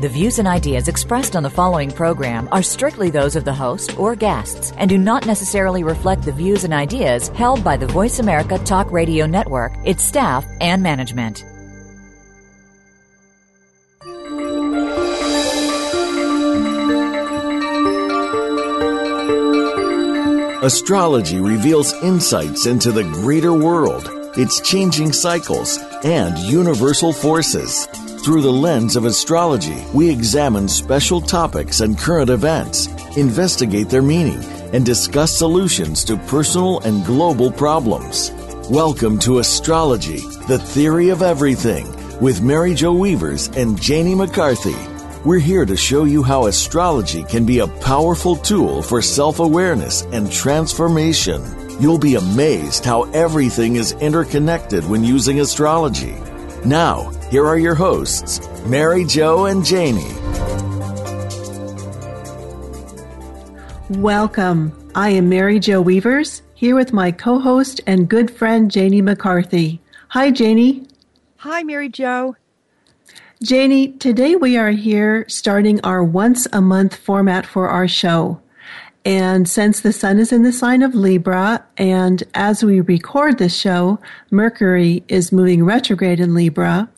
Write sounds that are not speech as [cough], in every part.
The views and ideas expressed on the following program are strictly those of the host or guests and do not necessarily reflect the views and ideas held by the Voice America Talk Radio Network, its staff, and management. Astrology reveals insights into the greater world, its changing cycles, and universal forces. Through the lens of astrology, we examine special topics and current events, investigate their meaning, and discuss solutions to personal and global problems. Welcome to Astrology, the Theory of Everything, with Mary Jo Weavers and Janie McCarthy. We're here to show you how astrology can be a powerful tool for self awareness and transformation. You'll be amazed how everything is interconnected when using astrology. Now, here are your hosts, Mary Jo and Janie. Welcome. I am Mary Jo Weavers, here with my co host and good friend, Janie McCarthy. Hi, Janie. Hi, Mary Jo. Janie, today we are here starting our once a month format for our show. And since the sun is in the sign of Libra, and as we record this show, Mercury is moving retrograde in Libra,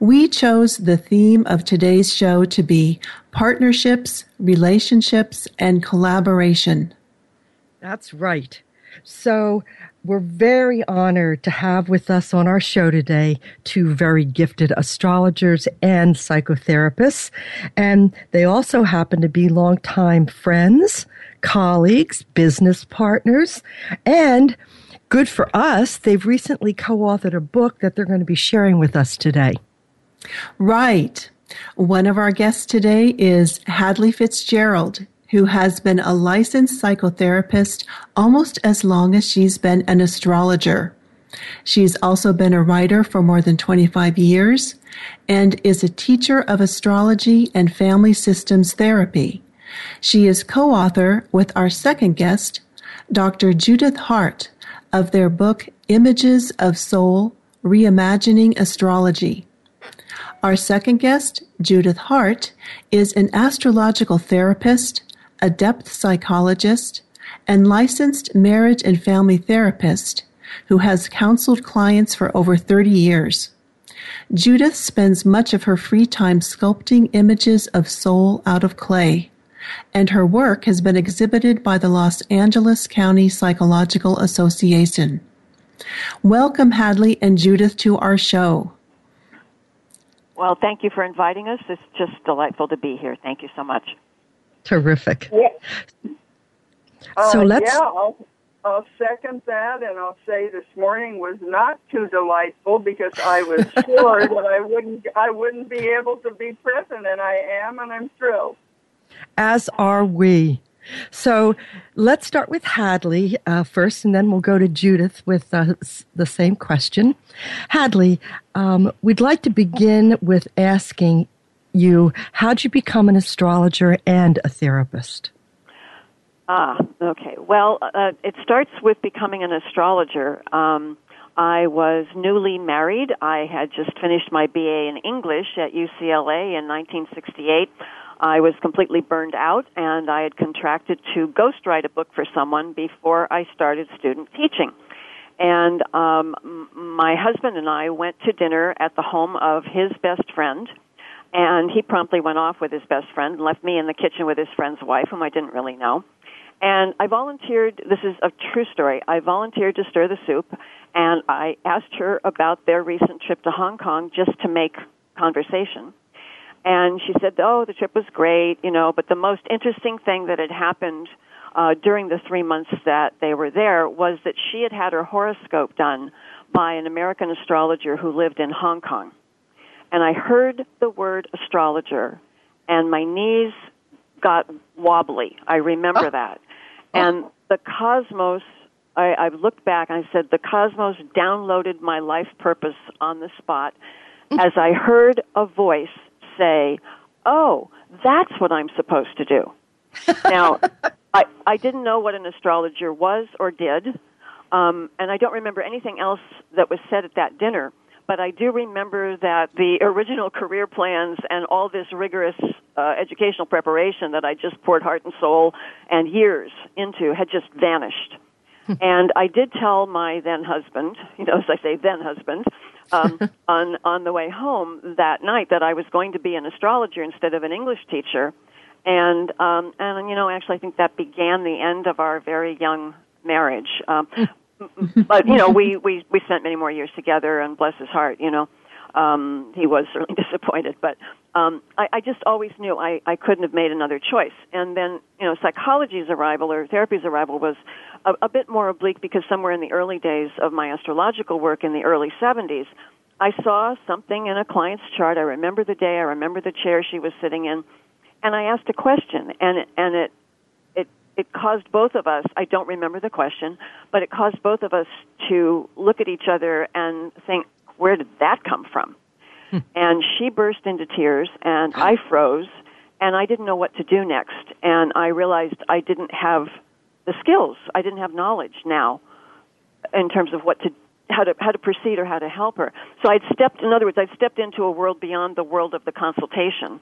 we chose the theme of today's show to be partnerships, relationships, and collaboration. That's right. So, we're very honored to have with us on our show today two very gifted astrologers and psychotherapists. And they also happen to be longtime friends, colleagues, business partners, and good for us, they've recently co authored a book that they're going to be sharing with us today. Right. One of our guests today is Hadley Fitzgerald who has been a licensed psychotherapist almost as long as she's been an astrologer. She's also been a writer for more than 25 years and is a teacher of astrology and family systems therapy. She is co-author with our second guest, Dr. Judith Harte, of their book Images of Soul, Reimagining Astrology. Our second guest, Judith Harte, is an astrological therapist, a depth psychologist, and licensed marriage and family therapist who has counseled clients for over 30 years. Judith spends much of her free time sculpting images of soul out of clay, and her work has been exhibited by the Los Angeles County Psychological Association. Welcome, Hadley and Judith, to our show. Well, thank you for inviting us. It's just delightful to be here. Thank you so much. Terrific. Yeah. So uh, let's. Yeah, I'll, I'll second that, and I'll say this morning was not too delightful because I was [laughs] sure that I wouldn't I wouldn't be able to be present, and I am, and I'm thrilled. As are we. So let's start with Hadley uh, first, and then we'll go to Judith with uh, the same question. Hadley, um, we'd like to begin with asking you, how'd you become an astrologer and a therapist? Ah, okay. Well, uh, it starts with becoming an astrologer. Um, I was newly married. I had just finished my BA in English at UCLA in 1968. I was completely burned out, and I had contracted to ghostwrite a book for someone before I started student teaching. And um, my husband and I went to dinner at the home of his best friend, and he promptly went off with his best friend and left me in the kitchen with his friend's wife, whom I didn't really know. And I volunteered, this is a true story, I volunteered to stir the soup, and I asked her about their recent trip to Hong Kong just to make conversation. And she said, oh, the trip was great, you know, but the most interesting thing that had happened uh, during the three months that they were there was that she had had her horoscope done by an American astrologer who lived in Hong Kong and I heard the word astrologer, and my knees got wobbly. I remember oh. that. And the cosmos I, I've looked back and I said the cosmos downloaded my life purpose on the spot as I heard a voice say, "Oh, that's what I'm supposed to do." [laughs] now, I I didn't know what an astrologer was or did, um, and I don't remember anything else that was said at that dinner. But I do remember that the original career plans and all this rigorous uh, educational preparation that I just poured heart and soul and years into had just vanished. and I did tell my then husband, you know, as I say, then husband, um, [laughs] on on the way home that night that I was going to be an astrologer instead of an English teacher, and um, and you know, actually, I think that began the end of our very young marriage. Um, but you know, [laughs] we we we spent many more years together, and bless his heart, you know, um, he was certainly [laughs] disappointed. But um, I, I just always knew I I couldn't have made another choice. And then you know, psychology's arrival or therapy's arrival was a, a bit more oblique because somewhere in the early days of my astrological work in the early 70s, I saw something in a client's chart. I remember the day. I remember the chair she was sitting in, and I asked a question, and it, and it it caused both of us. I don't remember the question, but it caused both of us to look at each other and think, where did that come from? Hmm. And she burst into tears, and I froze, and I didn't know what to do next. And I realized I didn't have the skills. I didn't have knowledge now in terms of what to how to how to proceed or how to help her. So I'd stepped in other words, I'd stepped into a world beyond the world of the consultation.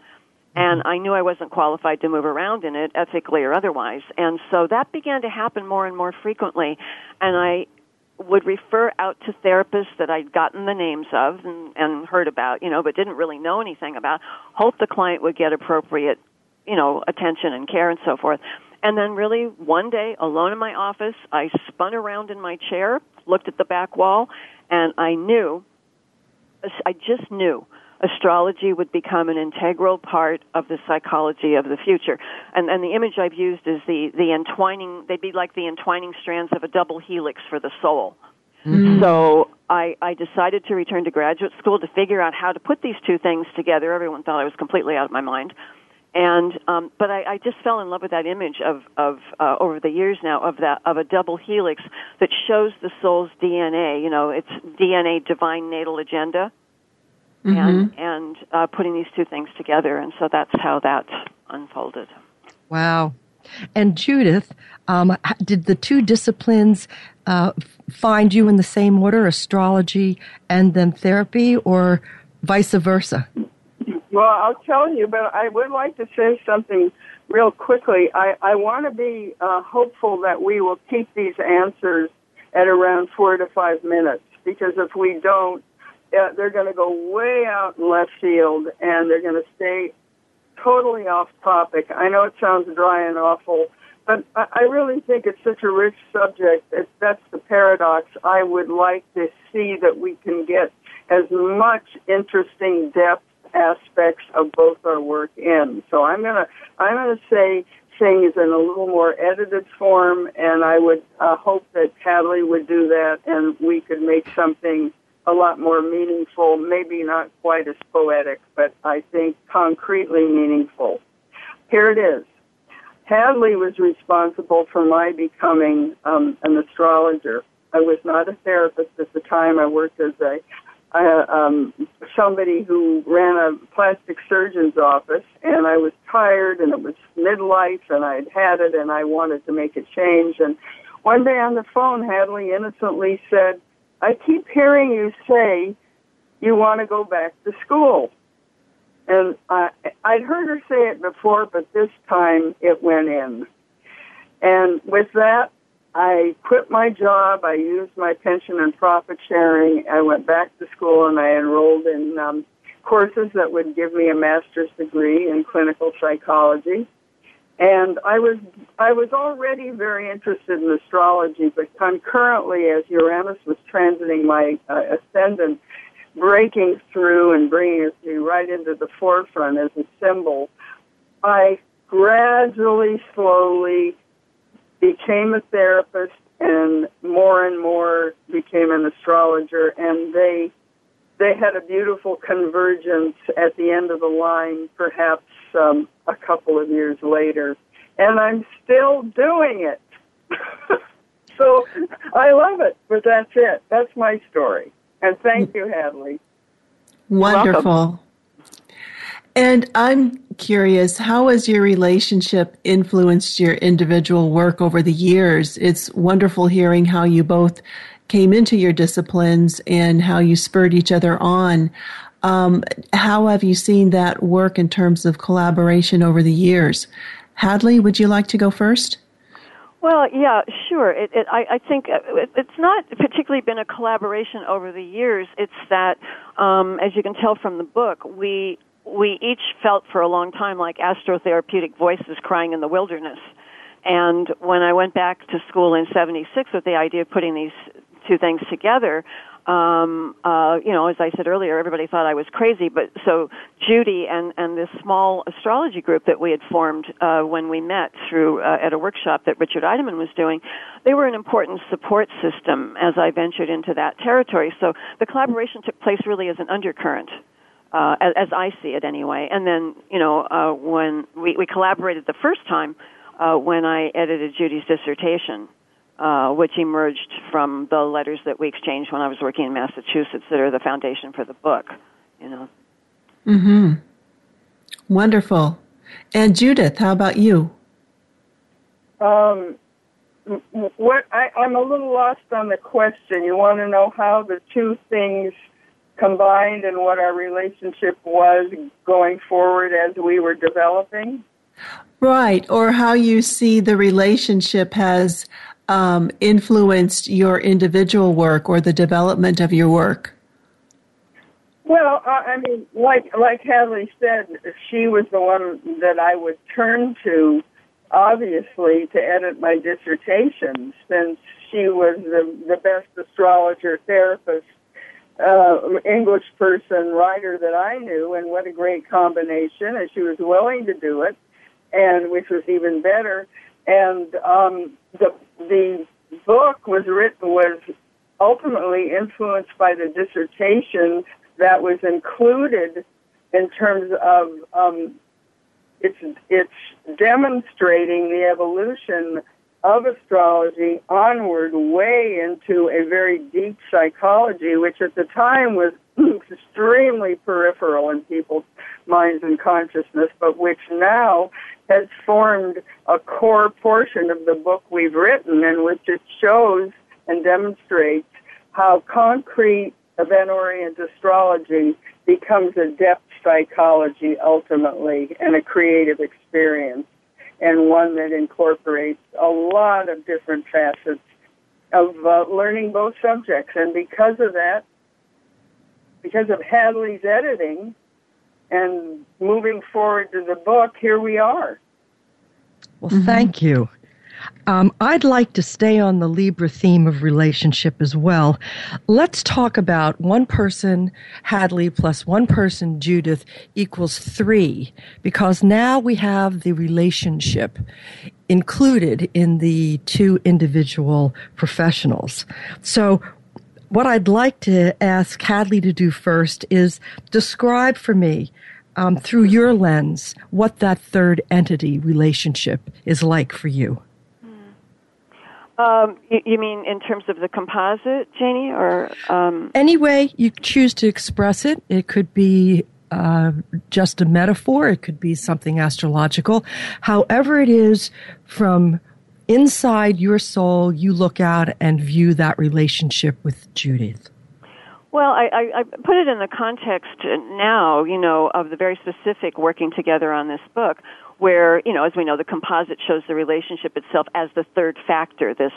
Mm-hmm. And I knew I wasn't qualified to move around in it ethically or otherwise. And so that began to happen more and more frequently. And I would refer out to therapists that I'd gotten the names of and, and heard about, you know, but didn't really know anything about. Hope the client would get appropriate, you know, attention and care and so forth. And then really one day, alone in my office, I spun around in my chair, looked at the back wall, and I knew, I just knew astrology would become an integral part of the psychology of the future. And, and the image I've used is the, the entwining, they'd be like the entwining strands of a double helix for the soul. Mm-hmm. So I, I decided to return to graduate school to figure out how to put these two things together. Everyone thought I was completely out of my mind and um, but I, I just fell in love with that image of of uh, over the years now of that of a double helix that shows the soul's DNA. You know, it's DNA divine natal agenda, mm-hmm. and and uh, putting these two things together, and so that's how that unfolded. Wow. And Judith, um, did the two disciplines uh, find you in the same order, astrology and then therapy, or vice versa? Well, I'll tell you, but I would like to say something real quickly. I, I want to be uh, hopeful that we will keep these answers at around four to five minutes because if we don't, uh, they're going to go way out in left field and they're going to stay totally off topic. I know it sounds dry and awful, but I, I really think it's such a rich subject. That that's the paradox. I would like to see that we can get as much interesting depth aspects of both our work in. So I'm gonna I'm gonna say things in a little more edited form, and I would uh, hope that Hadley would do that, and we could make something a lot more meaningful. Maybe not quite as poetic, but I think concretely meaningful. Here it is. Hadley was responsible for my becoming um, an astrologer. I was not a therapist at the time. I worked as a uh, um, somebody who ran a plastic surgeon's office, and I was tired, and it was midlife, and I'd had it, and I wanted to make a change. And one day on the phone, Hadley innocently said, "I keep hearing you say you want to go back to school." And I, I'd heard her say it before, but this time it went in. And with that, I quit my job. I used my pension and profit sharing. I went back to school and I enrolled in um, courses that would give me a master's degree in clinical psychology. And I was I was already very interested in astrology, but concurrently, as Uranus was transiting my uh, ascendant, breaking through and bringing me right into the forefront as a symbol, I gradually, slowly became a therapist and more and more became an astrologer. And they they had a beautiful convergence at the end of the line perhaps um, a couple of years later and i'm still doing it [laughs] so I love it, but that's it. That's my story. And thank you, Hadley. Wonderful. And I'm curious, how has your relationship influenced your individual work over the years? It's wonderful hearing how you both came into your disciplines and how you spurred each other on. Um, how have you seen that work in terms of collaboration over the years? Hadley, would you like to go first? Well, yeah, sure. It, it, I, I think uh, it, it's not particularly been a collaboration over the years. It's that, um, as you can tell from the book, we we each felt for a long time like astrotherapeutic voices crying in the wilderness. And when I went back to school in '76 with the idea of putting these two things together, um, uh, you know, as I said earlier, everybody thought I was crazy. But so Judy and and this small astrology group that we had formed uh, when we met through uh, at a workshop that Richard Idemon was doing, they were an important support system as I ventured into that territory. So the collaboration took place really as an undercurrent. Uh, as, as I see it, anyway. And then, you know, uh, when we, we collaborated the first time, uh, when I edited Judy's dissertation, uh, which emerged from the letters that we exchanged when I was working in Massachusetts that are the foundation for the book. You know. Hmm. Wonderful. And Judith, how about you? Um, what I, I'm a little lost on the question. You want to know how the two things combined and what our relationship was going forward as we were developing? Right, or how you see the relationship has um, influenced your individual work or the development of your work? Well, I mean, like like Hadley said, she was the one that I would turn to, obviously, to edit my dissertation, since she was the the best astrologer, therapist, uh, English person, writer that I knew, and what a great combination! And she was willing to do it, and which was even better. And um, the the book was written was ultimately influenced by the dissertation that was included in terms of um, it's it's demonstrating the evolution of astrology onward way into a very deep psychology, which at the time was [clears throat] extremely peripheral in people's minds and consciousness, but which now has formed a core portion of the book we've written in which it shows and demonstrates how concrete event-oriented astrology becomes a depth psychology ultimately and a creative experience and one that incorporates a lot of different facets of uh, learning both subjects. And because of that, because of Hadley's editing, and moving forward to the book, here we are. Well, mm-hmm. thank you. Um, I'd like to stay on the Libra theme of relationship as well. Let's talk about one person, Hadley, plus one person, Judith, equals three, because now we have the relationship included in the two individual professionals. So, what I'd like to ask Hadley to do first is describe for me um, through your lens, what that third entity relationship is like for you. Um, you, you, mean in terms of the composite, Janie, or um... any way you choose to express it? It could be uh, just a metaphor. It could be something astrological. However, it is from inside your soul, you look out and view that relationship with Judith. Well, I, I, I put it in the context now, you know, of the very specific working together on this book, where, you know, as we know, the composite shows the relationship itself as the third factor, this,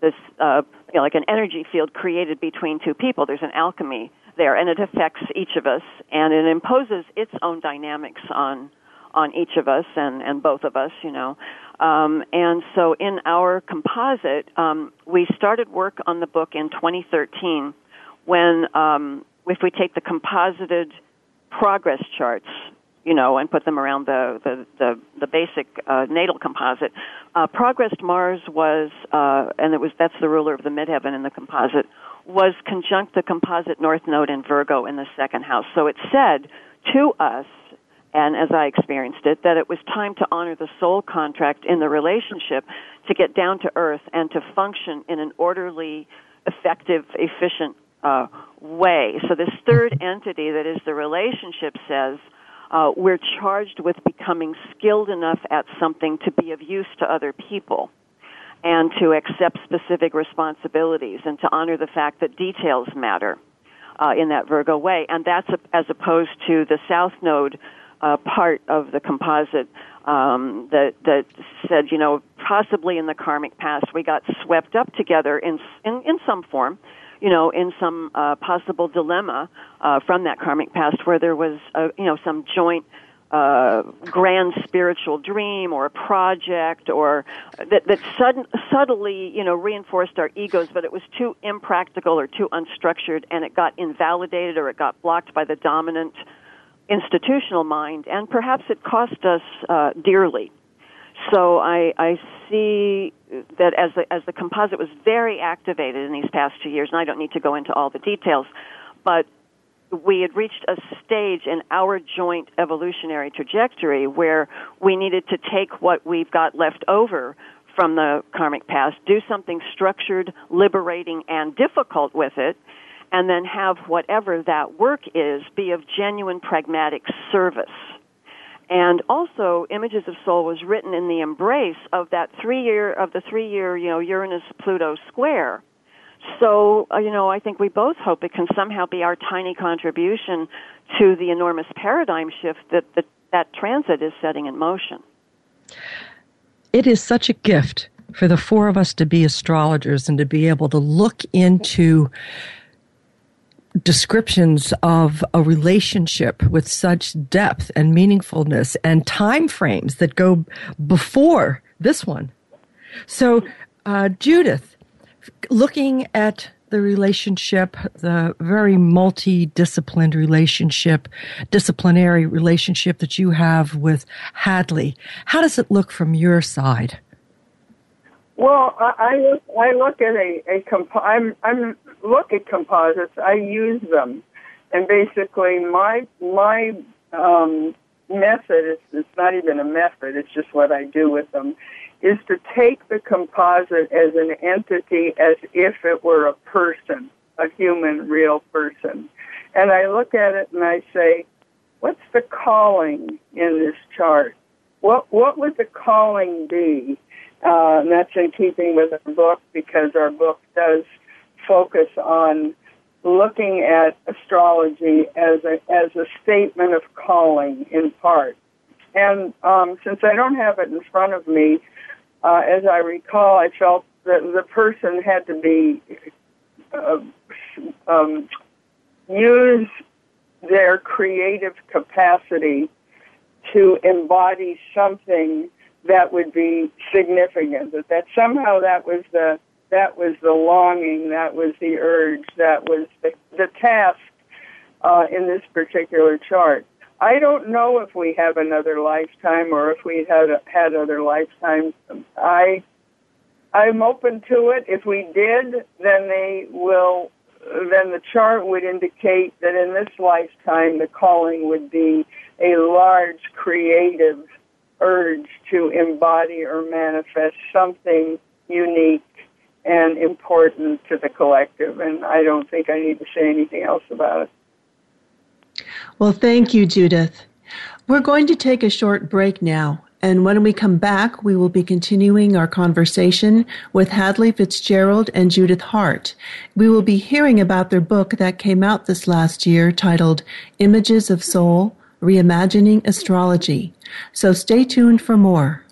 this, uh, you know, like an energy field created between two people. There's an alchemy there, and it affects each of us, and it imposes its own dynamics on, on each of us and, and both of us, you know. Um, and so in our composite, um, we started work on the book in 2013 when um, if we take the composited progress charts, you know, and put them around the the the, the basic uh, natal composite, uh, progressed Mars was, uh, and it was that's the ruler of the midheaven in the composite, was conjunct the composite North Node in Virgo in the second house. So it said to us and as I experienced it, that it was time to honor the soul contract in the relationship to get down to earth and to function in an orderly, effective, efficient uh, way. So this third entity that is the relationship says uh, we're charged with becoming skilled enough at something to be of use to other people and to accept specific responsibilities and to honor the fact that details matter uh, in that Virgo way. And that's a, as opposed to the South Node uh, part of the composite um, that that said, you know, possibly in the karmic past we got swept up together in in, in some form, you know, in some uh, possible dilemma uh, from that karmic past where there was, a, you know, some joint uh, grand spiritual dream or a project or that, that sudden, subtly, you know, reinforced our egos, but it was too impractical or too unstructured and it got invalidated or it got blocked by the dominant institutional mind and perhaps it cost us uh, dearly. So I, I see that as the, as the composite was very activated in these past two years, and I don't need to go into all the details, but we had reached a stage in our joint evolutionary trajectory where we needed to take what we've got left over from the karmic past, do something structured, liberating, and difficult with it, and then have whatever that work is be of genuine pragmatic service. And also, Images of Soul was written in the embrace of that three year, of the three year, you know, Uranus Pluto square so, uh, you know, I think we both hope it can somehow be our tiny contribution to the enormous paradigm shift that the, that transit is setting in motion. It is such a gift for the four of us to be astrologers and to be able to look into descriptions of a relationship with such depth and meaningfulness and time frames that go before this one. So, uh, Judith, looking at the relationship, the very multidisciplined relationship, disciplinary relationship that you have with Hadley, how does it look from your side? Well, I, I look, I look at a, a comp- I'm, I'm look at composites. I use them, and basically my my um, method is it's not even a method. It's just what I do with them is to take the composite as an entity as if it were a person, a human, real person. And I look at it and I say, what's the calling in this chart? What, what would the calling be? Uh, and that's in keeping with our book because our book does focus on looking at astrology as a, as a statement of calling in part. And um, since I don't have it in front of me, uh, as I recall, I felt that the person had to be uh, um, use their creative capacity to embody something that would be significant. That that somehow that was the that was the longing, that was the urge, that was the, the task uh, in this particular chart. I don't know if we have another lifetime or if we had had other lifetimes. I I'm open to it. If we did, then they will. Then the chart would indicate that in this lifetime, the calling would be a large creative urge to embody or manifest something unique and important to the collective. And I don't think I need to say anything else about it. Well, thank you, Judith. We're going to take a short break now. And when we come back, we will be continuing our conversation with Hadley Fitzgerald and Judith Harte. We will be hearing about their book that came out this last year titled Images of Soul Reimagining Astrology. So stay tuned for more.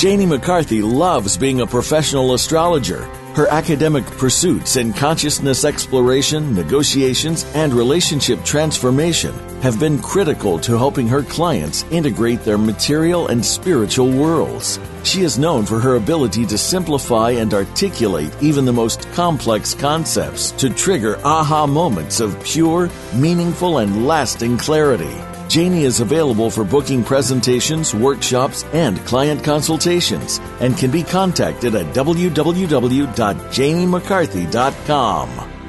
Janie McCarthy loves being a professional astrologer. Her academic pursuits in consciousness exploration, negotiations, and relationship transformation have been critical to helping her clients integrate their material and spiritual worlds. She is known for her ability to simplify and articulate even the most complex concepts to trigger aha moments of pure, meaningful, and lasting clarity. Janie is available for booking presentations, workshops, and client consultations and can be contacted at www.janiemccarthy.com.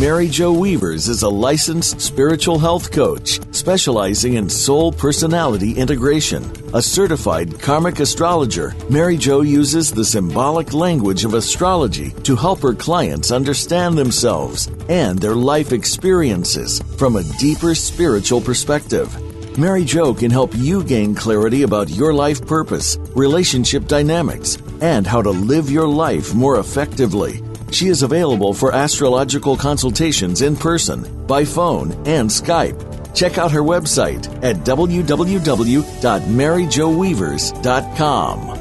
Mary Jo Weavers is a licensed spiritual health coach specializing in soul personality integration. A certified karmic astrologer, Mary Jo uses the symbolic language of astrology to help her clients understand themselves and their life experiences from a deeper spiritual perspective. Mary Jo can help you gain clarity about your life purpose, relationship dynamics, and how to live your life more effectively. She is available for astrological consultations in person, by phone, and Skype. Check out her website at www.maryjoweavers.com.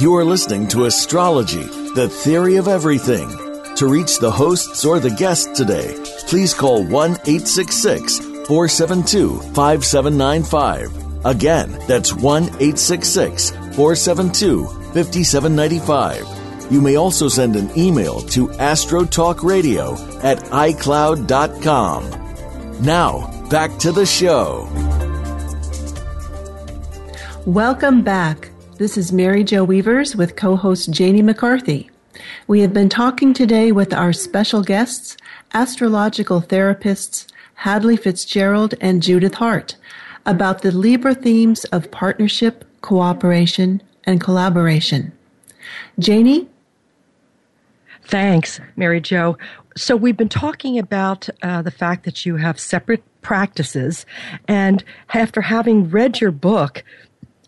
You are listening to Astrology, the Theory of Everything. To reach the hosts or the guests today, please call 1 866 472 5795 Again, that's 1 866 472 5795. You may also send an email to astrotalkradio at icloud.com. Now, back to the show. Welcome back. This is Mary Jo Weavers with co host Janie McCarthy. We have been talking today with our special guests, astrological therapists Hadley Fitzgerald and Judith Harte about the Libra themes of partnership, cooperation, and collaboration. Janie? Thanks, Mary Jo. So, we've been talking about uh, the fact that you have separate practices, and after having read your book,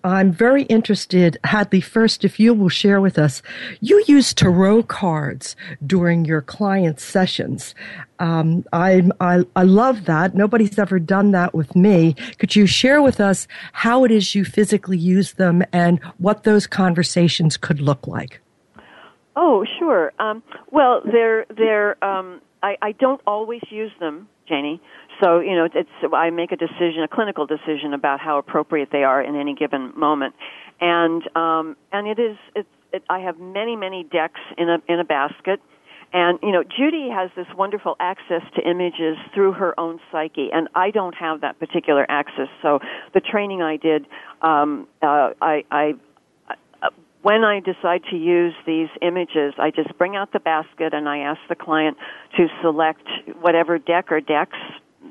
I'm very interested, Hadley, first, if you will share with us, you use tarot cards during your client sessions. Um, I, I, I love that. Nobody's ever done that with me. Could you share with us how it is you physically use them and what those conversations could look like? Oh, sure. Um, well, they're they're. Um, I, I don't always use them, Janie. So you know, it's I make a decision, a clinical decision about how appropriate they are in any given moment, and um, and it is it's it, I have many many decks in a in a basket. And you know, Judy has this wonderful access to images through her own psyche, and I don't have that particular access. So the training I did, um, uh, I, I uh, when I decide to use these images, I just bring out the basket and I ask the client to select whatever deck or decks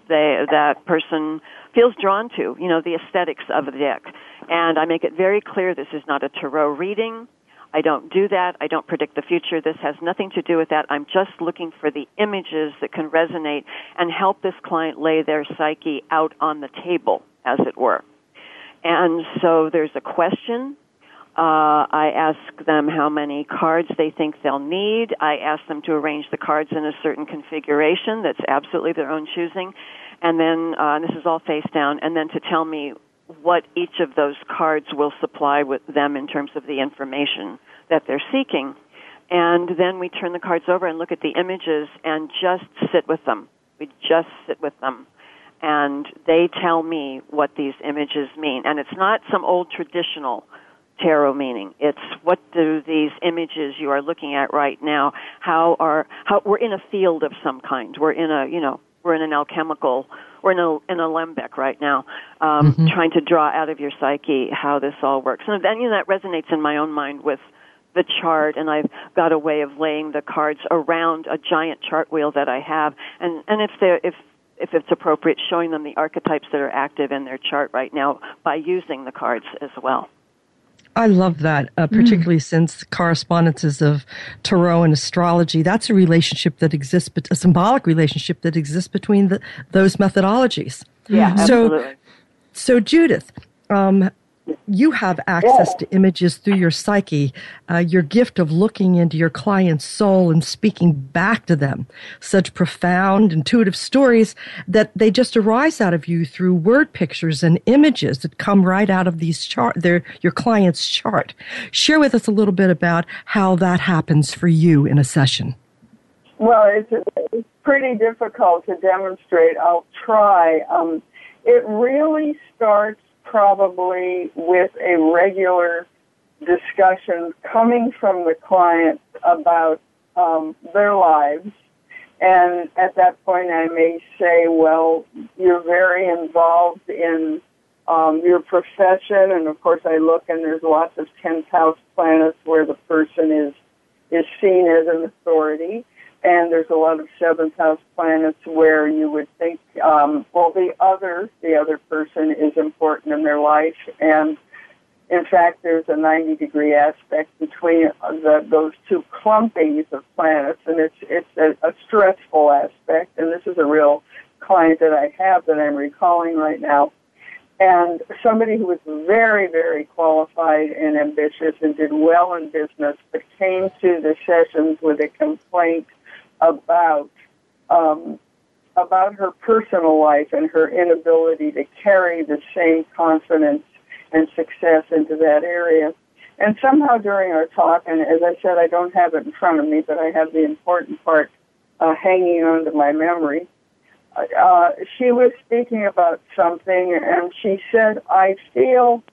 they, that person feels drawn to, you know, the aesthetics of the deck. And I make it very clear this is not a tarot reading. I don't do that. I don't predict the future. This has nothing to do with that. I'm just looking for the images that can resonate and help this client lay their psyche out on the table, as it were. And so there's a question uh, I ask them how many cards they think they'll need. I ask them to arrange the cards in a certain configuration that's absolutely their own choosing. And then, uh, and this is all face down, and then to tell me what each of those cards will supply with them in terms of the information that they're seeking. And then we turn the cards over and look at the images and just sit with them. We just sit with them. And they tell me what these images mean. And it's not some old traditional tarot meaning. It's what do these images you are looking at right now, how are, how, we're in a field of some kind. We're in a, you know, we're in an alchemical, we're in a, in a alembic right now, um, mm-hmm. trying to draw out of your psyche how this all works. And then, you know, that resonates in my own mind with the chart and I've got a way of laying the cards around a giant chart wheel that I have. And, and if they if, if it's appropriate, showing them the archetypes that are active in their chart right now by using the cards as well. I love that, uh, mm. particularly mm. since correspondences of tarot and astrology. That's a relationship that exists, but a symbolic relationship that exists between the, those methodologies. Yeah, so, absolutely. So, Judith, um, you have access to images through your psyche, uh, your gift of looking into your client's soul and speaking back to them. Such profound, intuitive stories that they just arise out of you through word pictures and images that come right out of these chart, their, your client's chart. Share with us a little bit about how that happens for you in a session. Well, it's, it's pretty difficult to demonstrate. I'll try. Um, it really starts probably with a regular discussion coming from the client about um, their lives. And at that point, I may say, well, you're very involved in um, your profession. And of course, I look and there's lots of 10th house planets where the person is, is seen as an authority and there's a lot of seventh house planets where you would think, um, well, the other, the other person is important in their life, and in fact, there's a 90 degree aspect between the, those two clumpings of planets, and it's it's a, a stressful aspect. And this is a real client that I have that I'm recalling right now, and somebody who was very, very qualified and ambitious and did well in business, but came to the sessions with a complaint about um, about her personal life and her inability to carry the same confidence and success into that area. And somehow during our talk, and as I said, I don't have it in front of me, but I have the important part uh, hanging onto my memory. Uh, she was speaking about something, and she said, "I feel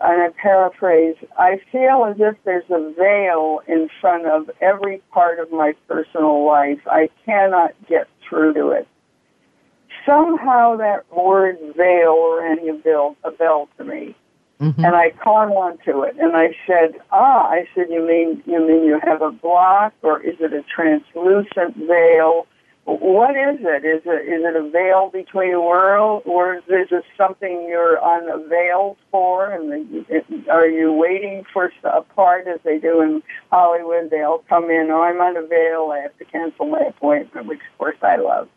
and I paraphrase, I feel as if there's a veil in front of every part of my personal life. I cannot get through to it. Somehow that word veil rang a bell, a bell to me. Mm-hmm. And I caught on to it and I said, ah, I said, you mean, you mean you have a block or is it a translucent veil? What is it? Is it is it a veil between worlds, or is this something you're unveiled for? And are you waiting for a part as they do in Hollywood? They'll come in. Oh, I'm unveiled. I have to cancel my appointment, which of course I love.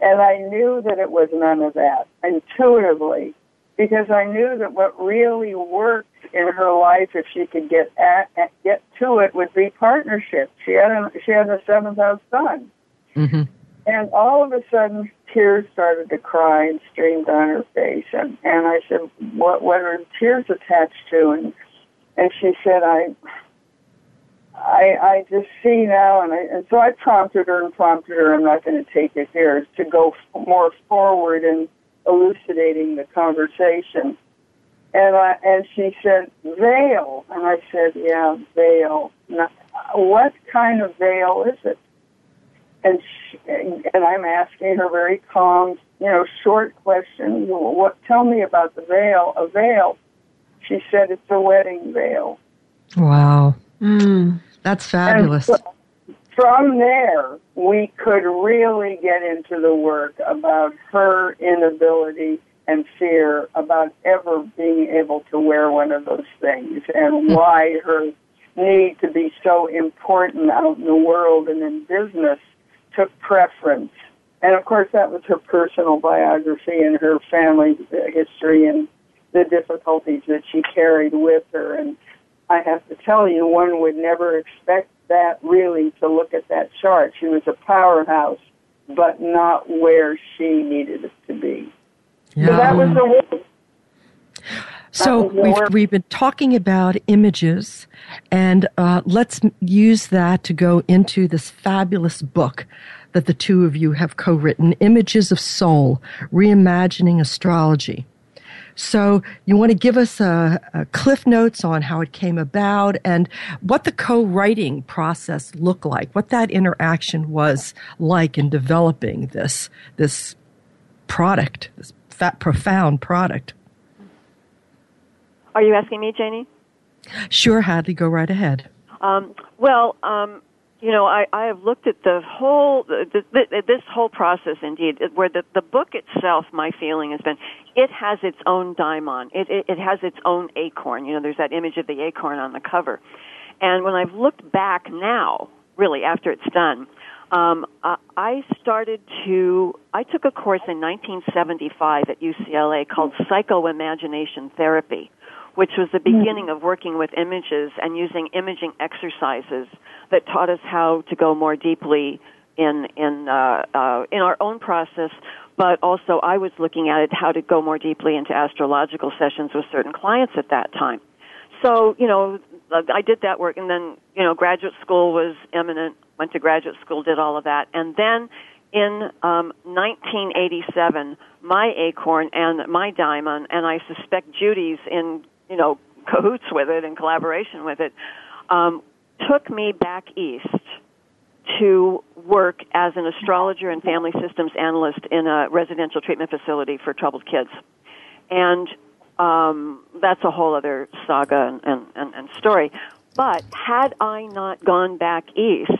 And I knew that it was none of that intuitively, because I knew that what really worked in her life, if she could get at, get to it, would be partnership. She had a she had a seventh house sun. Mm-hmm. And all of a sudden, tears started to cry and stream down her face. And, and I said, what, what are tears attached to? And, and she said, I, I, I just see now, and, I, and so I prompted her and prompted her, I'm not going to take it here, to go more forward in elucidating the conversation. And I, and she said, veil. And I said, yeah, veil. Now, what kind of veil is it? And she, and I'm asking her very calm, you know, short questions. What? Tell me about the veil. A veil. She said it's a wedding veil. Wow, mm, that's fabulous. So, from there, we could really get into the work about her inability and fear about ever being able to wear one of those things and hmm. why her need to be so important out in the world and in business took preference. And of course, that was her personal biography and her family history and the difficulties that she carried with her. And I have to tell you, one would never expect that really to look at that chart. She was a powerhouse, but not where she needed it to be. Yeah. So that was the. So we've, we've been talking about images, and uh, let's use that to go into this fabulous book that the two of you have co-written, Images of Soul, Reimagining Astrology. So you want to give us a, a, cliff notes on how it came about and what the co-writing process looked like, what that interaction was like in developing this this product, this fat, profound product. Are you asking me, Janie? Sure, Hadley. Go right ahead. Um, well, um, you know, I, I have looked at the whole the, the, this whole process. Indeed, where the the book itself, my feeling has been, it has its own daimon. It, it it has its own acorn. You know, there's that image of the acorn on the cover, and when I've looked back now, really after it's done, um, I started to. I took a course in 1975 at UCLA called Psychoimagination Therapy, which was the beginning of working with images and using imaging exercises that taught us how to go more deeply in in uh, uh, in our own process. But also, I was looking at it how to go more deeply into astrological sessions with certain clients at that time. So, you know, I did that work, and then you know, graduate school was imminent. Went to graduate school, did all of that, and then in um, 1987, my acorn and my daimon, and I suspect Judy's in you know cahoots with it and collaboration with it, um, took me back east to work as an astrologer and family systems analyst in a residential treatment facility for troubled kids. And um, that's a whole other saga and, and, and story. But had I not gone back east,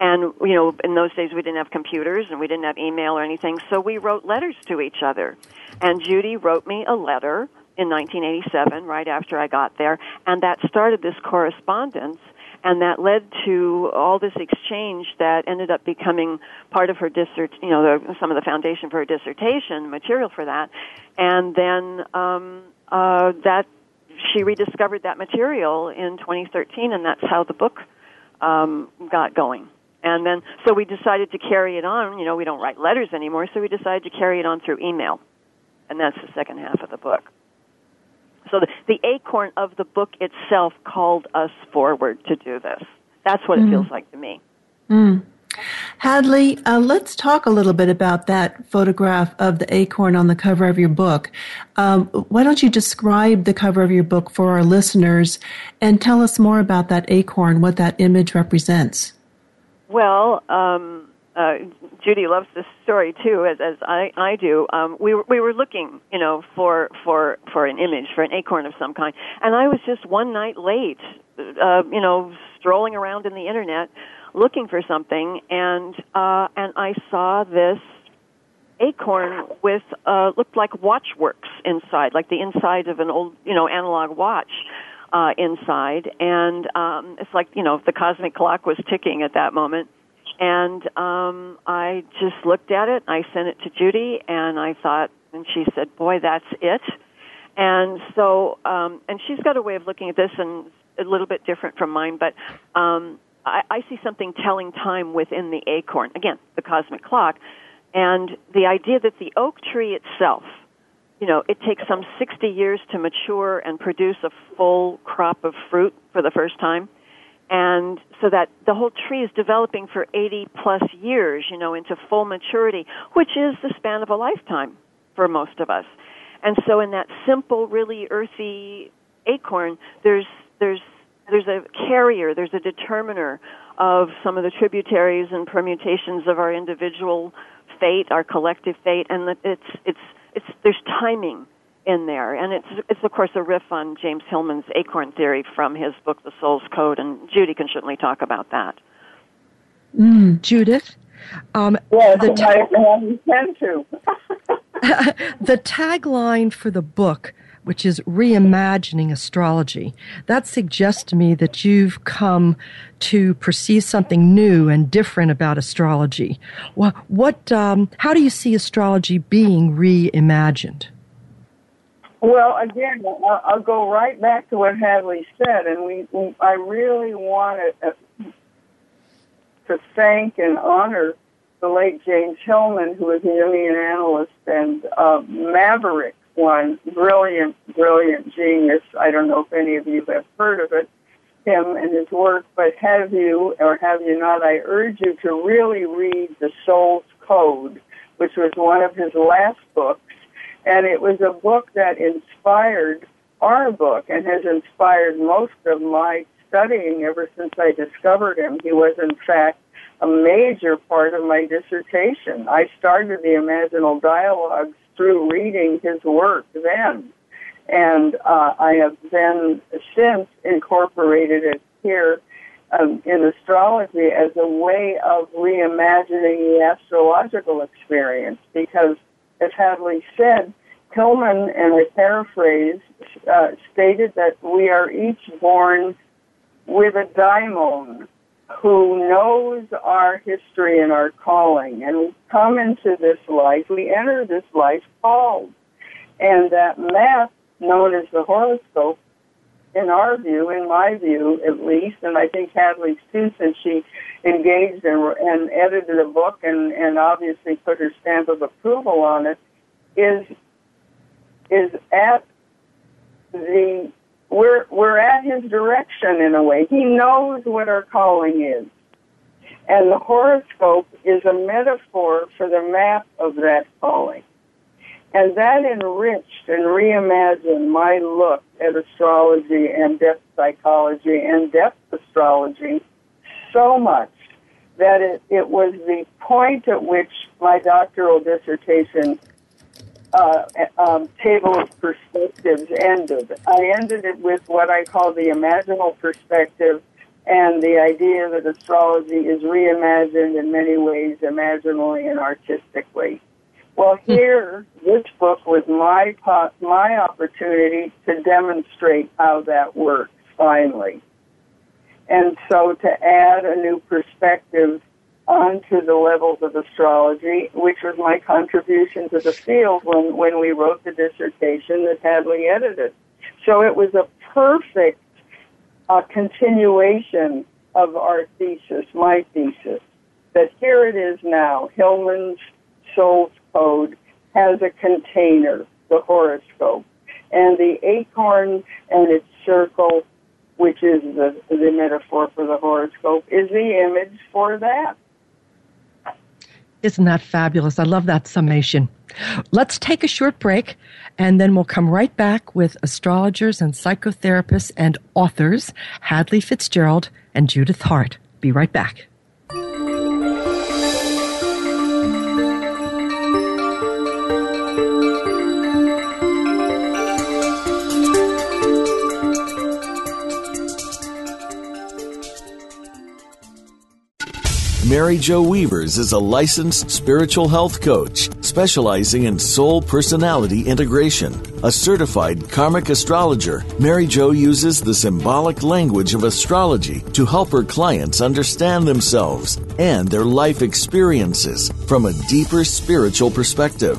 and you know, in those days we didn't have computers and we didn't have email or anything, so we wrote letters to each other. And Judy wrote me a letter in 1987, right after I got there, and that started this correspondence and that led to all this exchange that ended up becoming part of her dissert, you know, the, some of the foundation for her dissertation material for that, and then um, uh, that she rediscovered that material in 2013, and that's how the book um, got going. And then, so we decided to carry it on. You know, we don't write letters anymore, so we decided to carry it on through email, and that's the second half of the book. So the, the acorn of the book itself called us forward to do this. That's what it mm. feels like to me. Mm. Hadley, uh, let's talk a little bit about that photograph of the acorn on the cover of your book. Um, why don't you describe the cover of your book for our listeners and tell us more about that acorn, what that image represents? Well, um, uh, Judy loves this story too, as as I I do. Um, we were we were looking, you know, for for for an image, for an acorn of some kind, and I was just one night late, uh, you know, strolling around in the internet, looking for something, and uh, and I saw this acorn with uh, looked like watchworks inside, like the inside of an old, you know, analog watch. Uh, inside, and um, it's like you know the cosmic clock was ticking at that moment and um, I just looked at it. I sent it to Judy, and I thought, and she said, "Boy, that's it." And so, um, and she's got a way of looking at this, and a little bit different from mine, but um, I, I see something telling time within the acorn. Again, the cosmic clock, and the idea that the oak tree itself, you know, it takes some 60 years to mature and produce a full crop of fruit for the first time and so that the whole tree is developing for 80 plus years, you know, into full maturity, which is the span of a lifetime for most of us. And so in that simple, really earthy acorn, there's, there's, there's a carrier, there's a determiner of some of the tributaries and permutations of our individual fate, our collective fate, and it's, it's, it's, there's timing in there. And it's, it's of course a riff on James Hillman's acorn theory from his book, The Soul's Code, and Judy can certainly talk about that. Mm, Judith? Um, yes, the ta- I intend to. the tagline for the book, which is reimagining astrology, that suggests to me that you've come to perceive something new and different about astrology. What, what um, how do you see astrology being reimagined? Well, again, I'll go right back to what Hadley said, and we, I really wanted uh, to thank and honor the late James Hillman, who was a Jungian analyst and uh, maverick one, brilliant, brilliant genius. I don't know if any of you have heard of it, him and his work, but have you or have you not? I urge you to really read The Soul's Code, which was one of his last books and it was a book that inspired our book and has inspired most of my studying ever since I discovered him. He was, in fact, a major part of my dissertation. I started the Imaginal Dialogues through reading his work then. And uh, I have then since incorporated it here um, in astrology as a way of reimagining the astrological experience because as Hadley said, Hillman, and I paraphrase, uh, stated that we are each born with a daimon who knows our history and our calling. And we come into this life, we enter this life called. And that map, known as the horoscope, in our view, in my view at least, and I think Hadley's too, since she engaged and, and edited a book and, and obviously put her stamp of approval on it, is is at the we're we're at his direction in a way. He knows what our calling is. And the horoscope is a metaphor for the map of that calling. And that enriched and reimagined my look at astrology and depth psychology and depth astrology so much that it, it was the point at which my doctoral dissertation uh, um, table of perspectives ended. I ended it with what I call the imaginal perspective and the idea that astrology is reimagined in many ways, imaginally and artistically. Well, hmm. here, this book was my my opportunity to demonstrate how that works. Finally, and so to add a new perspective onto the levels of astrology, which was my contribution to the field when when we wrote the dissertation that Hadley edited. So it was a perfect uh, continuation of our thesis, my thesis, that here it is now. Hillman's Soul Code has a container, the horoscope, and the acorn and its circle, which is the, the metaphor for the horoscope, is the image for that. Isn't that fabulous? I love that summation. Let's take a short break and then we'll come right back with astrologers and psychotherapists and authors Hadley Fitzgerald and Judith Harte. Be right back. Mary Jo Weavers is a licensed spiritual health coach specializing in soul personality integration. A certified karmic astrologer, Mary Jo uses the symbolic language of astrology to help her clients understand themselves and their life experiences from a deeper spiritual perspective.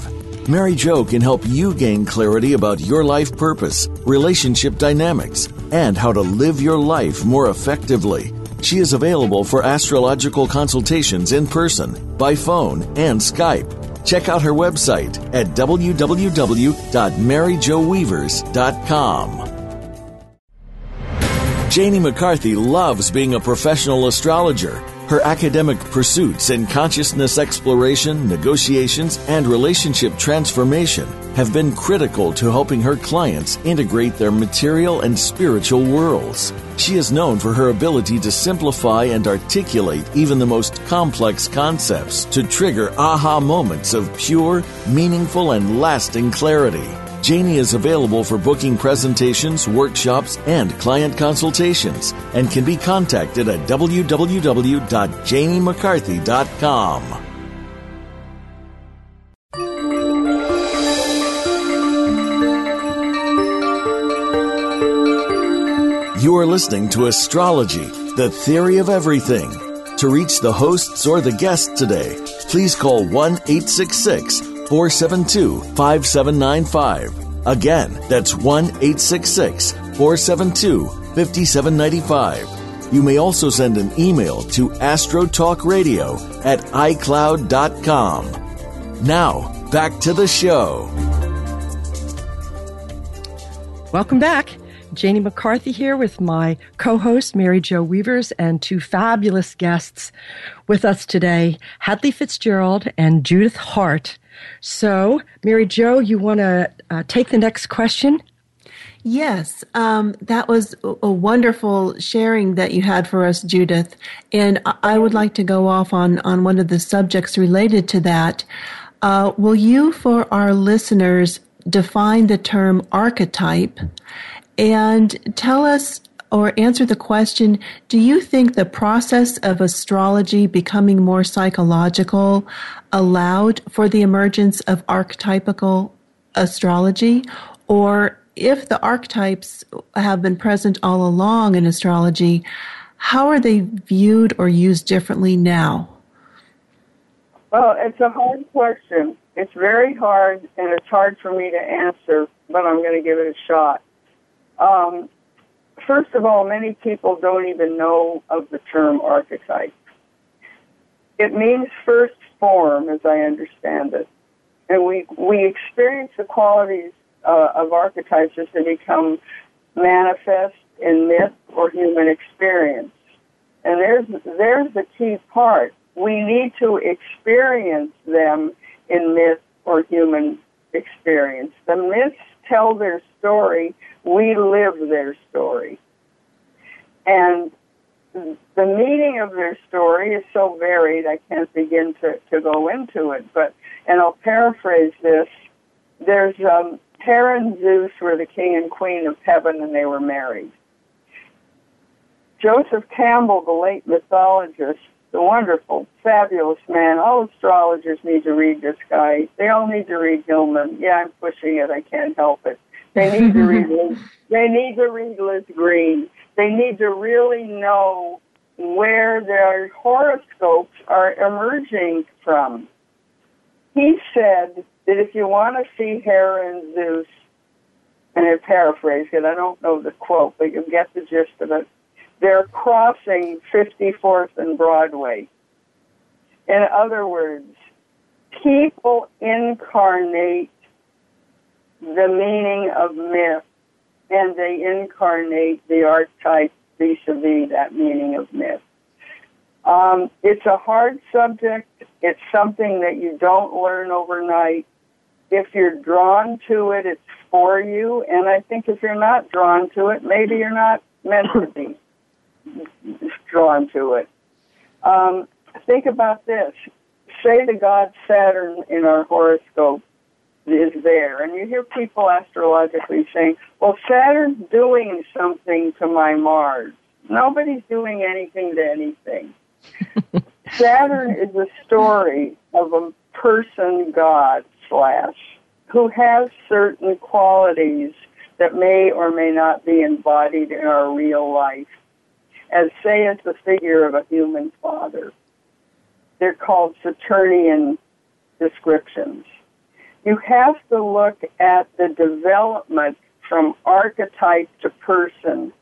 Mary Jo can help you gain clarity about your life purpose, relationship dynamics, and how to live your life more effectively. She is available for astrological consultations in person, by phone, and Skype. Check out her website at www.maryjoweavers.com. Janie McCarthy loves being a professional astrologer. Her academic pursuits in consciousness exploration, negotiations, and relationship transformation have been critical to helping her clients integrate their material and spiritual worlds. She is known for her ability to simplify and articulate even the most complex concepts to trigger aha moments of pure, meaningful, and lasting clarity. Janie is available for booking presentations, workshops, and client consultations and can be contacted at www.janiemccarthy.com. You are listening to Astrology, the Theory of Everything. To reach the hosts or the guests today, please call 1 866 472 5795. Again, that's 1 866 472 5795. You may also send an email to astrotalkradio at icloud.com. Now, back to the show. Welcome back. Janie McCarthy here with my co-host Mary Jo Weavers and two fabulous guests with us today, Hadley Fitzgerald and Judith Harte. So, Mary Jo, you want to uh, take the next question? Yes, um, that was a wonderful sharing that you had for us, Judith. And I would like to go off on, on one of the subjects related to that. Uh, will you, for our listeners, define the term archetype and tell us or answer the question Do you think the process of astrology becoming more psychological allowed for the emergence of archetypical astrology? Or if the archetypes have been present all along in astrology, how are they viewed or used differently now? Well, it's a hard question. It's very hard, and it's hard for me to answer, but I'm going to give it a shot. Um, first of all, many people don't even know of the term archetype. It means first form, as I understand it. And we, we experience the qualities uh, of archetypes as they become manifest in myth or human experience. And there's, there's the key part. We need to experience them in myth or human experience. The myths tell their story, we live their story. And the meaning of their story is so varied, I can't begin to, to go into it. But, and I'll paraphrase this. There's, um, Hera and Zeus were the king and queen of heaven and they were married. Joseph Campbell, the late mythologist, the wonderful, fabulous man. All astrologers need to read this guy. They all need to read Hillman. Yeah, I'm pushing it. I can't help it. They need to read. [laughs] Liz, they need to read Liz Greene. They need to really know where their horoscopes are emerging from. He said that if you want to see Hera and Zeus, and I paraphrase it, I don't know the quote, but you can get the gist of it. They're crossing 54th and Broadway. In other words, people incarnate the meaning of myth and they incarnate the archetype vis-a-vis that meaning of myth. Um, it's a hard subject. It's something that you don't learn overnight. If you're drawn to it, it's for you. And I think if you're not drawn to it, maybe you're not meant to be drawn to it. Um, think about this. Say the god Saturn in our horoscope is there. And you hear people astrologically saying, well, Saturn's doing something to my Mars. Nobody's doing anything to anything. [laughs] Saturn is a story of a person god slash who has certain qualities that may or may not be embodied in our real life. As saith the figure of a human father. They're called Saturnian descriptions you have to look at the development from archetype to person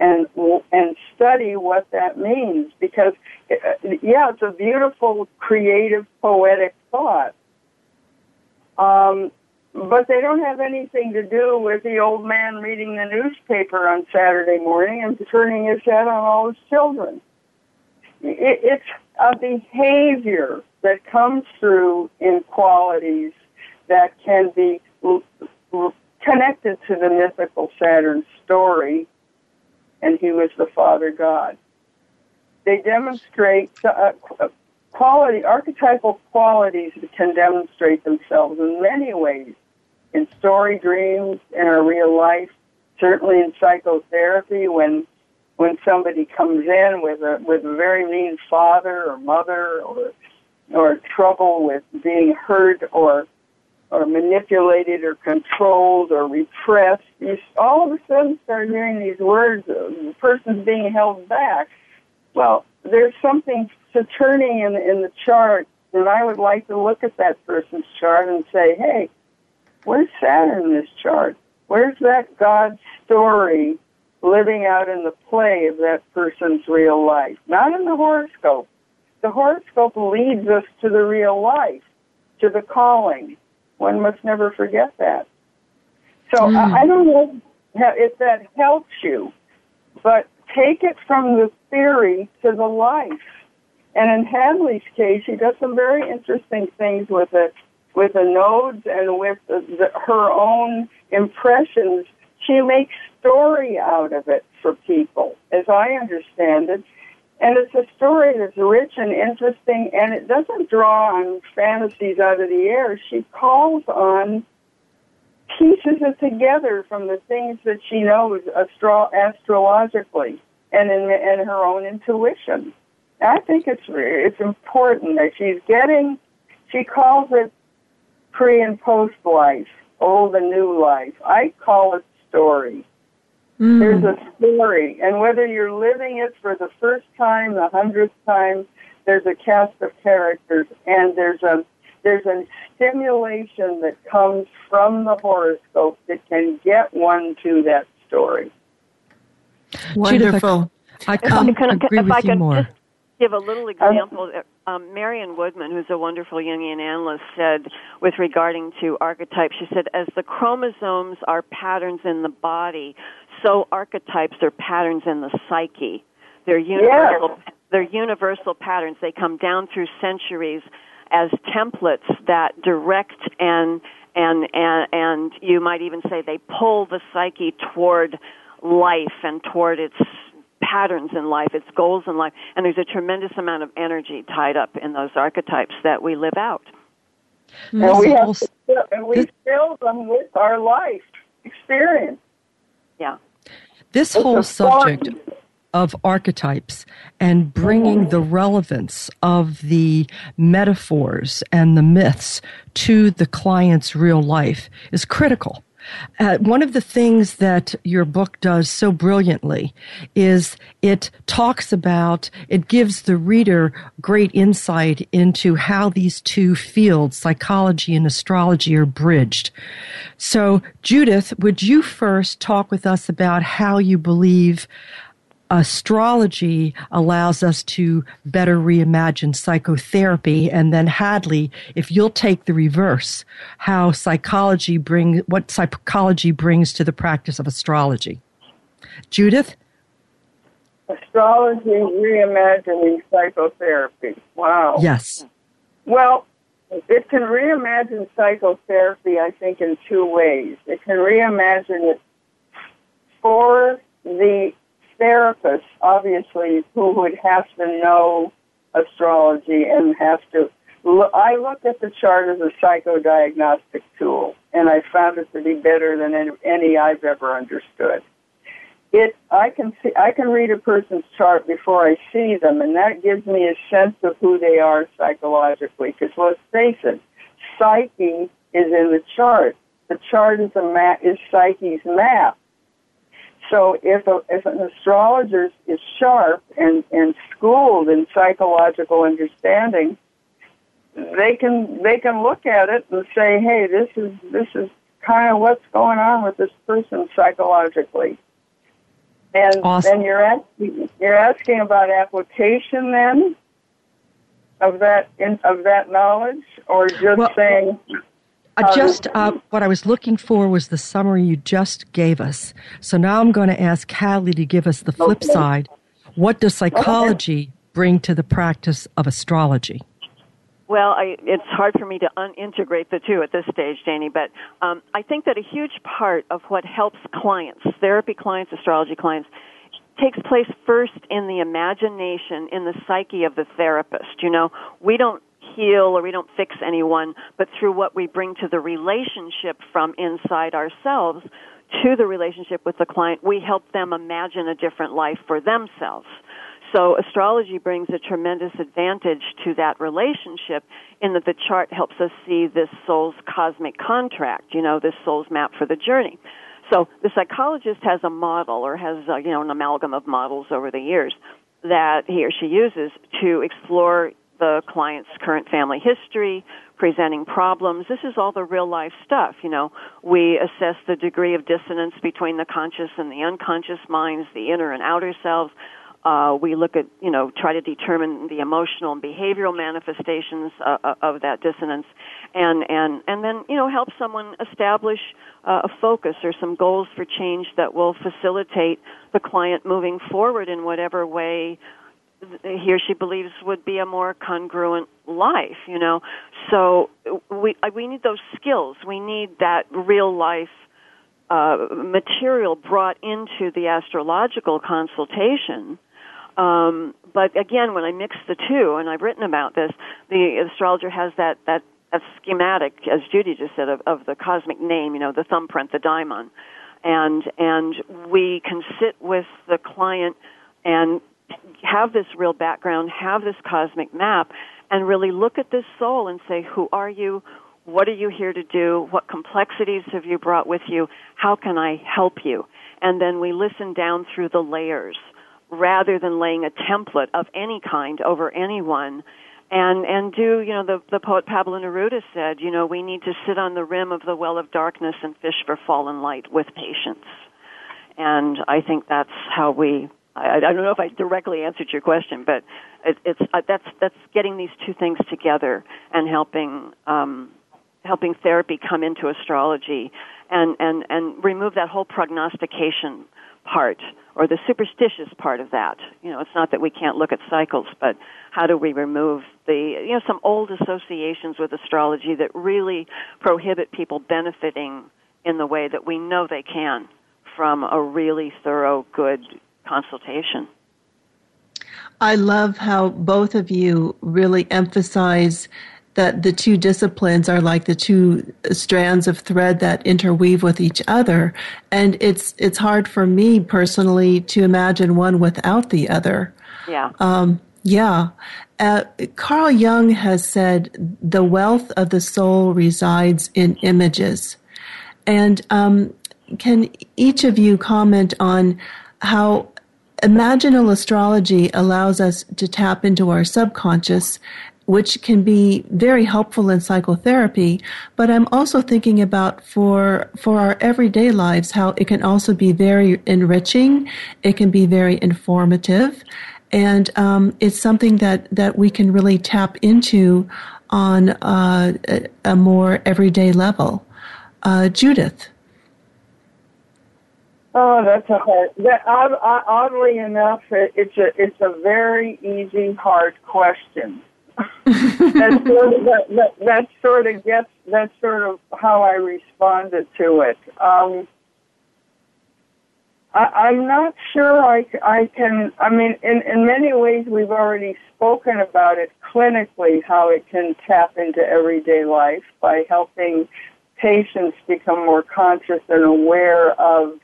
and and study what that means because uh, yeah it's a beautiful creative poetic thought um, but they don't have anything to do with the old man reading the newspaper on Saturday morning and turning his head on all his children. It, it's a behavior that comes through in qualities that can be connected to the mythical Saturn story, and he was the Father God. They demonstrate uh, quality, archetypal qualities that can demonstrate themselves in many ways in story dreams, in our real life, certainly in psychotherapy when when somebody comes in with a with a very mean father or mother or or trouble with being hurt or or manipulated or controlled or repressed, you all of a sudden start hearing these words, the person's being held back. Well, there's something turning in, in the chart, and I would like to look at that person's chart and say, hey, where's Saturn in this chart? Where's that God story living out in the play of that person's real life? Not in the horoscope. The horoscope leads us to the real life, to the calling, one must never forget that. So mm. I, I don't know if that helps you, but take it from the theory to the life. And in Hadley's case, he does some very interesting things with it, with the nodes and with the, the, her own impressions. She makes story out of it for people, as I understand it. And it's a story that's rich and interesting, and it doesn't draw on fantasies out of the air. She calls on pieces it together from the things that she knows astro- astrologically and in, in her own intuition. I think it's it's important that she's getting. She calls it pre and post life, old and new life. I call it story. Mm. There's a story, and whether you're living it for the first time, the hundredth time, there's a cast of characters, and there's a there's a stimulation that comes from the horoscope that can get one to that story. Wonderful. Judith, I, I couldn't can, agree if with I you can more. just give a little example. Um, Marion Woodman, who's a wonderful Jungian analyst, said with regarding to archetypes, she said, as the chromosomes are patterns in the body, so archetypes are patterns in the psyche. They're universal. Yes. They're universal patterns. They come down through centuries as templates that direct and and and and you might even say they pull the psyche toward life and toward its patterns in life, its goals in life, and there's a tremendous amount of energy tied up in those archetypes that we live out. Hmm. And we have to, fill- and we fill them with our life experience. Yeah. This It's whole subject fun- of archetypes and bringing the relevance of the metaphors and the myths to the client's real life is critical. Uh, one of the things that your book does so brilliantly is it talks about, it gives the reader great insight into how these two fields, psychology and astrology, are bridged. So, Judith, would you first talk with us about how you believe astrology allows us to better reimagine psychotherapy and then hadley if you'll take the reverse how psychology bring what psychology brings to the practice of astrology judith Astrology reimagining psychotherapy. Wow. yes Well, it can reimagine psychotherapy, I think, in two ways. It can reimagine it for the therapist, obviously, who would have to know astrology and have to. I look at the chart as a psychodiagnostic tool, and I found it to be better than any- any I've ever understood. It, I can see, I can read a person's chart before I see them, and that gives me a sense of who they are psychologically. Because let's face it, psyche is in the chart. The chart is a map, is psyche's map. So if a, if an astrologer is sharp and, and schooled in psychological understanding, they can they can look at it and say, hey, this is this is kind of what's going on with this person psychologically. And Awesome. then you're asking you're asking about application then of that in, of that knowledge, or just Well- saying Uh, just uh, what I was looking for was the summary you just gave us. So now I'm going to ask Hadley to give us the flip Okay. side. What does psychology bring to the practice of astrology? Well, I, it's hard for me to unintegrate the two at this stage, Janie, but um, I think that a huge part of what helps clients, therapy clients, astrology clients, takes place first in the imagination, in the psyche of the therapist. You know, we don't heal or we don't fix anyone, but through what we bring to the relationship from inside ourselves to the relationship with the client, we help them imagine a different life for themselves. So astrology brings a tremendous advantage to that relationship in that the chart helps us see this soul's cosmic contract, you know, this soul's map for the journey. So the psychologist has a model or has, uh, you know, an amalgam of models over the years that he or she uses to explore the client's current family history, presenting problems. This is all the real life stuff, you know. We assess the degree of dissonance between the conscious and the unconscious minds, the inner and outer selves. Uh, we look at, you know, try to determine the emotional and behavioral manifestations uh, uh, of that dissonance, and and and then, you know, help someone establish uh, a focus or some goals for change that will facilitate the client moving forward in whatever way he or she believes would be a more congruent life, you know. So we we need those skills. We need that real life uh, material brought into the astrological consultation. Um, but again, when I mix the two, and I've written about this, the astrologer has that that, schematic, as Judy just said, of, of the cosmic name, you know, the thumbprint, the daimon, and and we can sit with the client and have this real background, have this cosmic map, and really look at this soul and say, who are you? What are you here to do? What complexities have you brought with you? How can I help you? And then we listen down through the layers rather than laying a template of any kind over anyone and and do you know the the poet Pablo Neruda said you know we need to sit on the rim of the well of darkness and fish for fallen light with patience and I think that's how we. I, I don't know if I directly answered your question, but it, it's uh, that's that's getting these two things together and helping um, helping therapy come into astrology and and and remove that whole prognostication part or the superstitious part of that. You know, it's not that we can't look at cycles, but how do we remove the you know some old associations with astrology that really prohibit people benefiting in the way that we know they can from a really thorough good consultation. I love how both of you really emphasize that the two disciplines are like the two strands of thread that interweave with each other. And it's it's hard for me personally to imagine one without the other. Yeah. Um, yeah. Uh, carl jung has said the wealth of the soul resides in images. And um, can each of you comment on how imaginal astrology allows us to tap into our subconscious which can be very helpful in psychotherapy, but I'm also thinking about for for our everyday lives how it can also be very enriching. It can be very informative, and um, it's something that that we can really tap into on uh, a, more everyday level. Uh, Judith. Oh, that's a hard. That, oddly enough, it's a it's a very easy hard question [laughs] that sort of that, that, that, sort of gets that's sort of how I responded to it. Um, I, am not sure I, I can. I mean, in in many ways, we've already spoken about it clinically, how it can tap into everyday life by helping patients become more conscious and aware of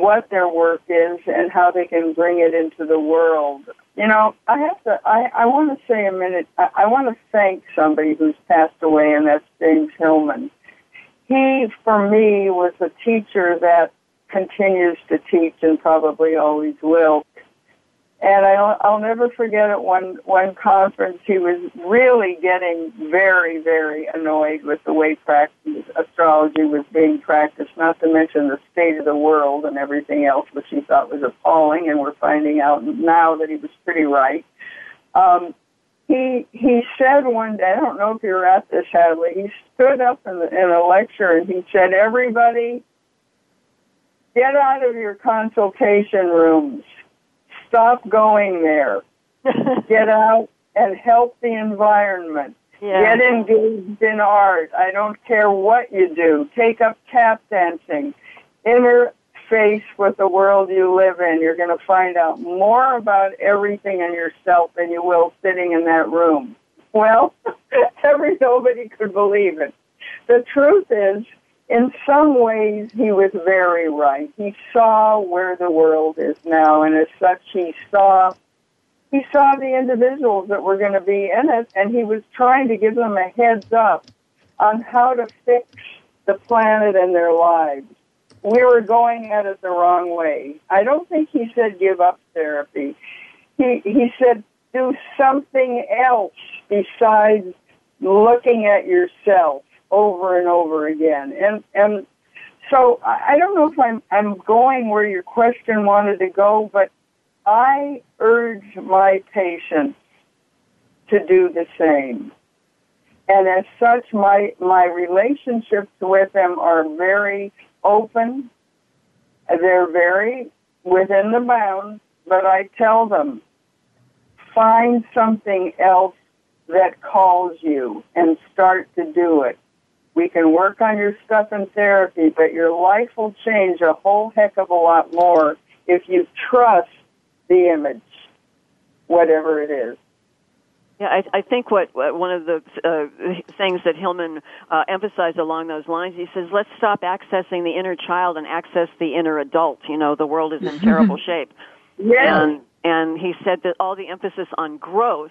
what their work is and how they can bring it into the world. You know, I have to, I, I want to say a minute, I, I want to thank somebody who's passed away, and that's James Hillman. He, for me, was a teacher that continues to teach and probably always will. And I'll, I'll never forget at one one conference, he was really getting very, very annoyed with the way practice, astrology was being practiced. Not to mention the state of the world and everything else, which he thought was appalling. And we're finding out now that he was pretty right. Um, he he said one day, I don't know if you were at this, Hadley. He stood up in, the, in a lecture and he said, "Everybody, get out of your consultation rooms." Stop going there. [laughs] Get out and help the environment. Yeah. Get engaged in art. I don't care what you do. Take up tap dancing. Interface with the world you live in. You're going to find out more about everything and yourself than you will sitting in that room. Well, [laughs] every nobody could believe it. The truth is, in some ways, he was very right. He saw where the world is now, and as such, he saw he saw the individuals that were going to be in it, and he was trying to give them a heads up on how to fix the planet and their lives. We were going at it the wrong way. I don't think he said give up therapy. He he said do something else besides looking at yourself over and over again. And and so I don't know if I'm I'm going where your question wanted to go, but I urge my patients to do the same. And as such, my my relationships with them are very open. They're very within the bounds, but I tell them, find something else that calls you and start to do it. We can work on your stuff in therapy, but your life will change a whole heck of a lot more if you trust the image, whatever it is. Yeah, I, I think what, what one of the uh, things that Hillman uh, emphasized along those lines, he says, let's stop accessing the inner child and access the inner adult. You know, the world is in [laughs] terrible shape. Yeah. And, and he said that all the emphasis on growth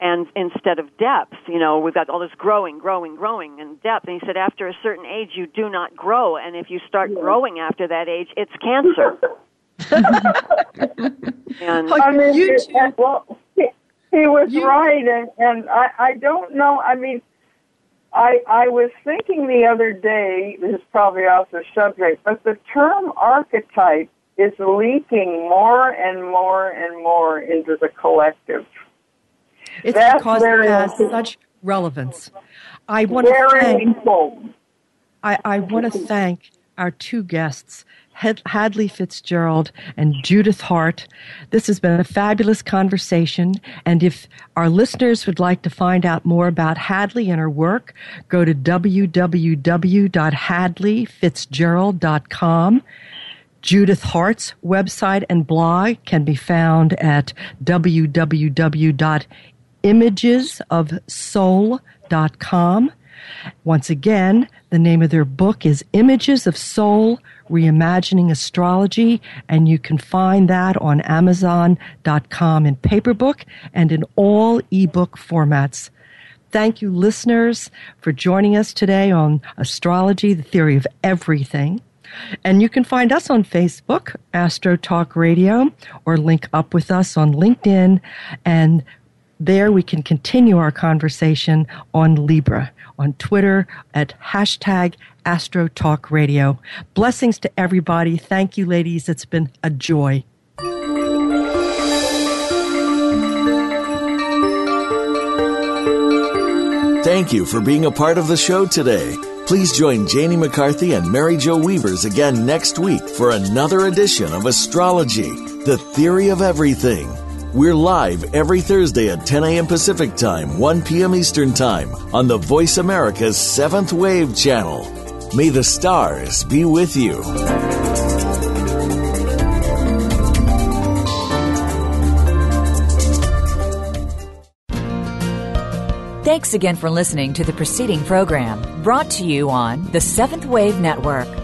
and instead of depth, you know, we've got all this growing, growing, growing, and depth. And he said, after a certain age, you do not grow, and if you start yeah. growing after that age, it's cancer. [laughs] and I mean, you well, he, he was you, right, and and I I don't know. I mean, I, I was thinking the other day, this is probably off the subject, but the term archetype is leaking more and more and more into the collective. It's That's because it has such relevance. I want to thank, I, I want to thank our two guests, Hadley Fitzgerald and Judith Harte. This has been a fabulous conversation. And if our listeners would like to find out more about Hadley and her work, go to www.hadleyfitzgerald.com. Judith Harte's website and blog can be found at www.imagesofsoul.com. Once again, the name of their book is Images of Soul Reimagining Astrology, and you can find that on Amazon.com in paperbook and in all ebook formats. Thank you, listeners, for joining us today on Astrology, the Theory of Everything. And you can find us on Facebook, Astro Talk Radio, or link up with us on LinkedIn. And there we can continue our conversation on Libra, on Twitter at hashtag Astro Talk Radio. Blessings to everybody. Thank you, ladies. It's been a joy. Thank you for being a part of the show today. Please join Janie McCarthy and Mary Jo Weavers again next week for another edition of Astrology, the Theory of Everything. We're live every Thursday at 10 a.m. Pacific Time, 1 p.m. Eastern Time on the Voice America's Seventh Wave channel. May the stars be with you. Thanks again for listening to the preceding program brought to you on the Seventh Wave Network.